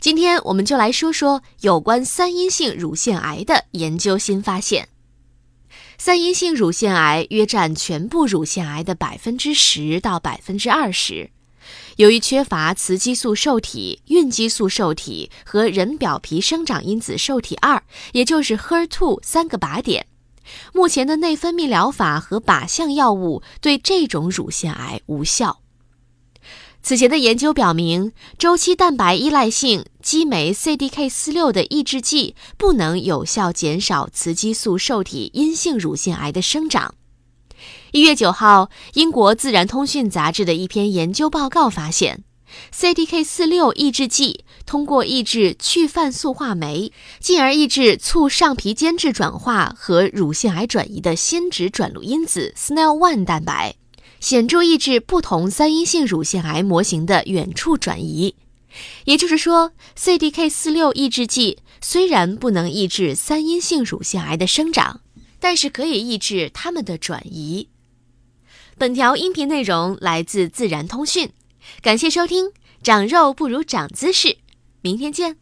今天我们就来说说有关三阴性乳腺癌的研究新发现。三阴性乳腺癌约占全部乳腺癌的百分之十到百分之二十。由于缺乏雌激素受体、孕激素受体和人表皮生长因子受体二，也就是 HER2 三个靶点，目前的内分泌疗法和靶向药物对这种乳腺癌无效。此前的研究表明，周期蛋白依赖性激酶 CDK4/6 的抑制剂不能有效减少雌激素受体阴性乳腺癌的生长。一月九号，英国《自然通讯》杂志的一篇研究报告发现，CDK4/6 抑制剂通过抑制去泛素化酶，进而抑制促上皮间质转化和乳腺癌转移的先质转录因子 SNEL1 蛋白。显著抑制不同三阴性乳腺癌模型的远处转移，也就是说，CDK4/6 抑制剂虽然不能抑制三阴性乳腺癌的生长，但是可以抑制它们的转移。本条音频内容来自《自然通讯》，感谢收听。长肉不如长姿势，明天见。